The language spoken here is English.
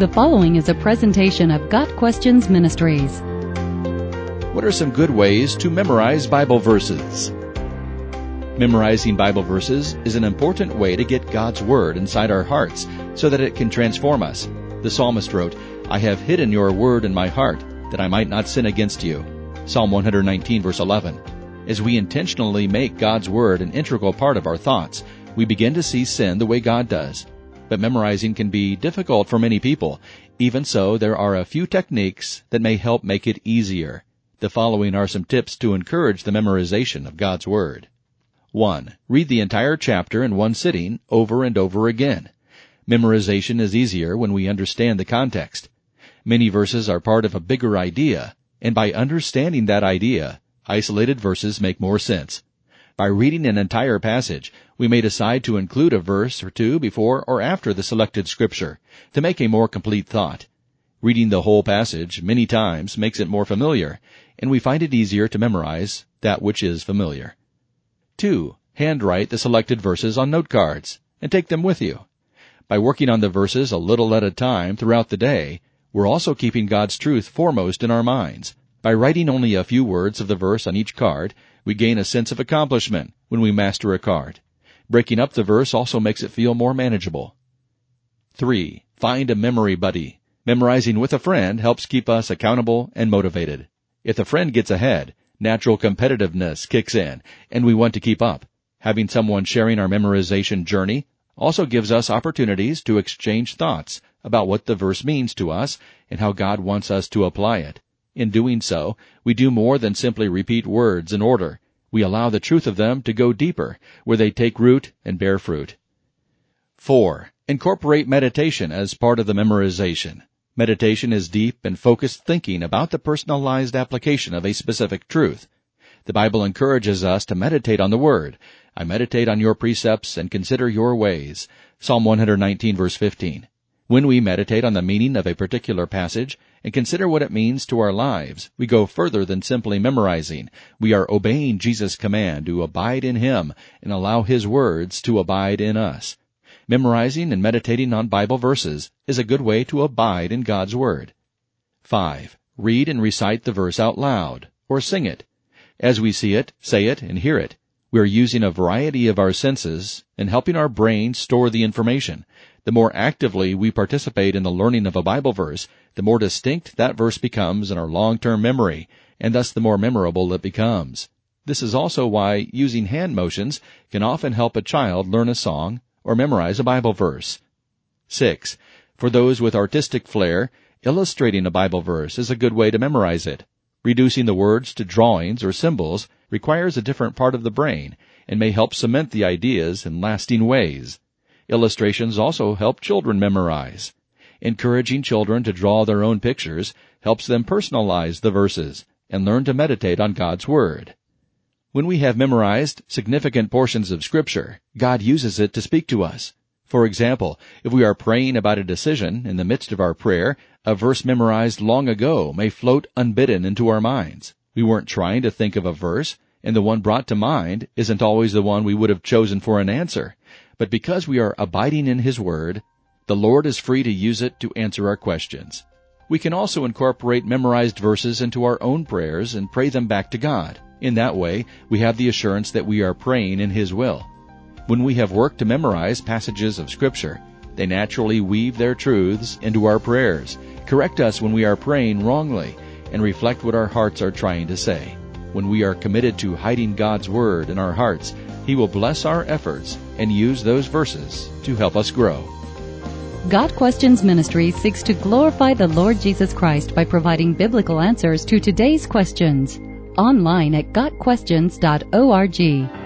The following is a presentation of Got Questions Ministries. What are some good ways to memorize Bible verses? Memorizing Bible verses is an important way to get God's Word inside our hearts so that it can transform us. The psalmist wrote, I have hidden your Word in my heart that I might not sin against you. Psalm 119 verse 11. As we intentionally make God's Word an integral part of our thoughts, we begin to see sin the way God does but memorizing can be difficult for many people. Even so, there are a few techniques that may help make it easier. The following are some tips to encourage the memorization of God's Word. 1. Read the entire chapter in one sitting over and over again. Memorization is easier when we understand the context. Many verses are part of a bigger idea, and by understanding that idea, isolated verses make more sense. By reading an entire passage, we may decide to include a verse or two before or after the selected scripture to make a more complete thought. Reading the whole passage many times makes it more familiar, and we find it easier to memorize that which is familiar. 2. Handwrite the selected verses on note cards and take them with you. By working on the verses a little at a time throughout the day, we're also keeping God's truth foremost in our minds. By writing only a few words of the verse on each card, we gain a sense of accomplishment when we master a card. Breaking up the verse also makes it feel more manageable. 3. Find a memory buddy. Memorizing with a friend helps keep us accountable and motivated. If the friend gets ahead, natural competitiveness kicks in, and we want to keep up. Having someone sharing our memorization journey also gives us opportunities to exchange thoughts about what the verse means to us and how God wants us to apply it. In doing so, we do more than simply repeat words in order. We allow the truth of them to go deeper, where they take root and bear fruit. 4. Incorporate meditation as part of the memorization. Meditation is deep and focused thinking about the personalized application of a specific truth. The Bible encourages us to meditate on the Word. I meditate on your precepts and consider your ways. Psalm 119 verse 15. When we meditate on the meaning of a particular passage and consider what it means to our lives, we go further than simply memorizing. We are obeying Jesus' command to abide in Him and allow His words to abide in us. Memorizing and meditating on Bible verses is a good way to abide in God's Word. 5. Read and recite the verse out loud, or sing it. As we see it, say it, and hear it, we are using a variety of our senses and helping our brain store the information. The more actively we participate in the learning of a Bible verse, the more distinct that verse becomes in our long-term memory, and thus the more memorable it becomes. This is also why using hand motions can often help a child learn a song or memorize a Bible verse. 6. For those with artistic flair, illustrating a Bible verse is a good way to memorize it. Reducing the words to drawings or symbols requires a different part of the brain and may help cement the ideas in lasting ways. Illustrations also help children memorize. Encouraging children to draw their own pictures helps them personalize the verses and learn to meditate on God's Word. When we have memorized significant portions of Scripture, God uses it to speak to us. For example, if we are praying about a decision in the midst of our prayer, a verse memorized long ago may float unbidden into our minds. We weren't trying to think of a verse, and the one brought to mind isn't always the one we would have chosen for an answer. But because we are abiding in His Word, the Lord is free to use it to answer our questions. We can also incorporate memorized verses into our own prayers and pray them back to God. In that way, we have the assurance that we are praying in His will. When we have worked to memorize passages of Scripture, they naturally weave their truths into our prayers, correct us when we are praying wrongly, and reflect what our hearts are trying to say. When we are committed to hiding God's Word in our hearts, He will bless our efforts and use those verses to help us grow. Got Questions Ministry seeks to glorify the Lord Jesus Christ by providing biblical answers to today's questions. Online at GotQuestions.org.